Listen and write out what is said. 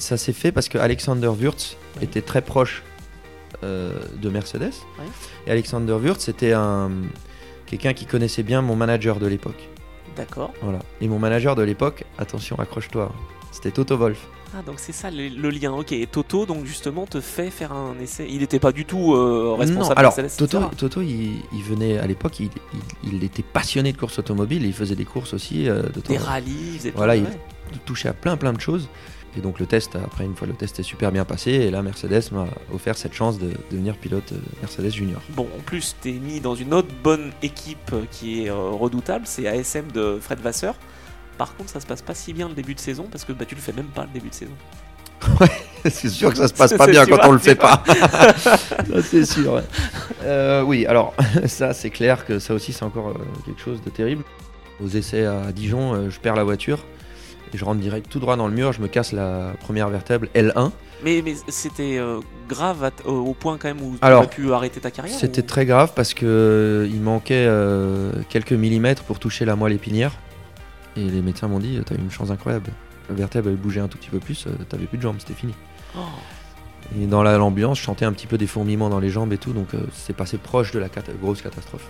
ça s'est fait parce que Alexander Wurz était très proche euh, de Mercedes. Et Alexander Wurz, c'était un quelqu'un qui connaissait bien mon manager de l'époque. D'accord. Voilà. Et mon manager de l'époque, attention, accroche-toi, c'était Toto Wolf. Ah, donc c'est ça le, le lien. Ok, et Toto, donc justement, te fait faire un essai. Il n'était pas du tout euh, responsable non, alors Mercedes, Toto, etc. Toto il, il venait à l'époque, il, il- il était passionné de course automobile, il faisait des courses aussi, euh, de, Des rallyes, il faisait Voilà, tout, il- toucher à plein plein de choses. Et donc le test, après une fois le test est super bien passé, et là Mercedes m'a offert cette chance de devenir pilote euh, Mercedes Junior. Bon, en plus, t'es mis dans une autre bonne équipe euh, qui est euh, redoutable, c'est ASM de Fred Vasseur. Par contre, ça se passe pas si bien le début de saison parce que bah, tu le fais même pas le début de saison. c'est sûr que ça se passe pas bien quand on le fait pas. C'est sûr. ouais. Euh, oui, alors ça c'est clair que ça aussi c'est encore euh, quelque chose de terrible. Aux essais à Dijon, je perds la voiture et je rentre direct tout droit dans le mur, je me casse la première vertèbre L1. Mais, mais c'était euh, grave à t- au point quand même où tu Alors, aurais pu arrêter ta carrière C'était ou- très grave parce que euh, il manquait euh, quelques millimètres pour toucher la moelle épinière. Et les médecins m'ont dit T'as eu une chance incroyable. La vertèbre avait bougé un tout petit peu plus, euh, t'avais plus de jambes, c'était fini. Oh. Et dans la- l'ambiance, je sentais un petit peu des fourmillements dans les jambes et tout, donc euh, c'est passé proche de la grosse catastrophe.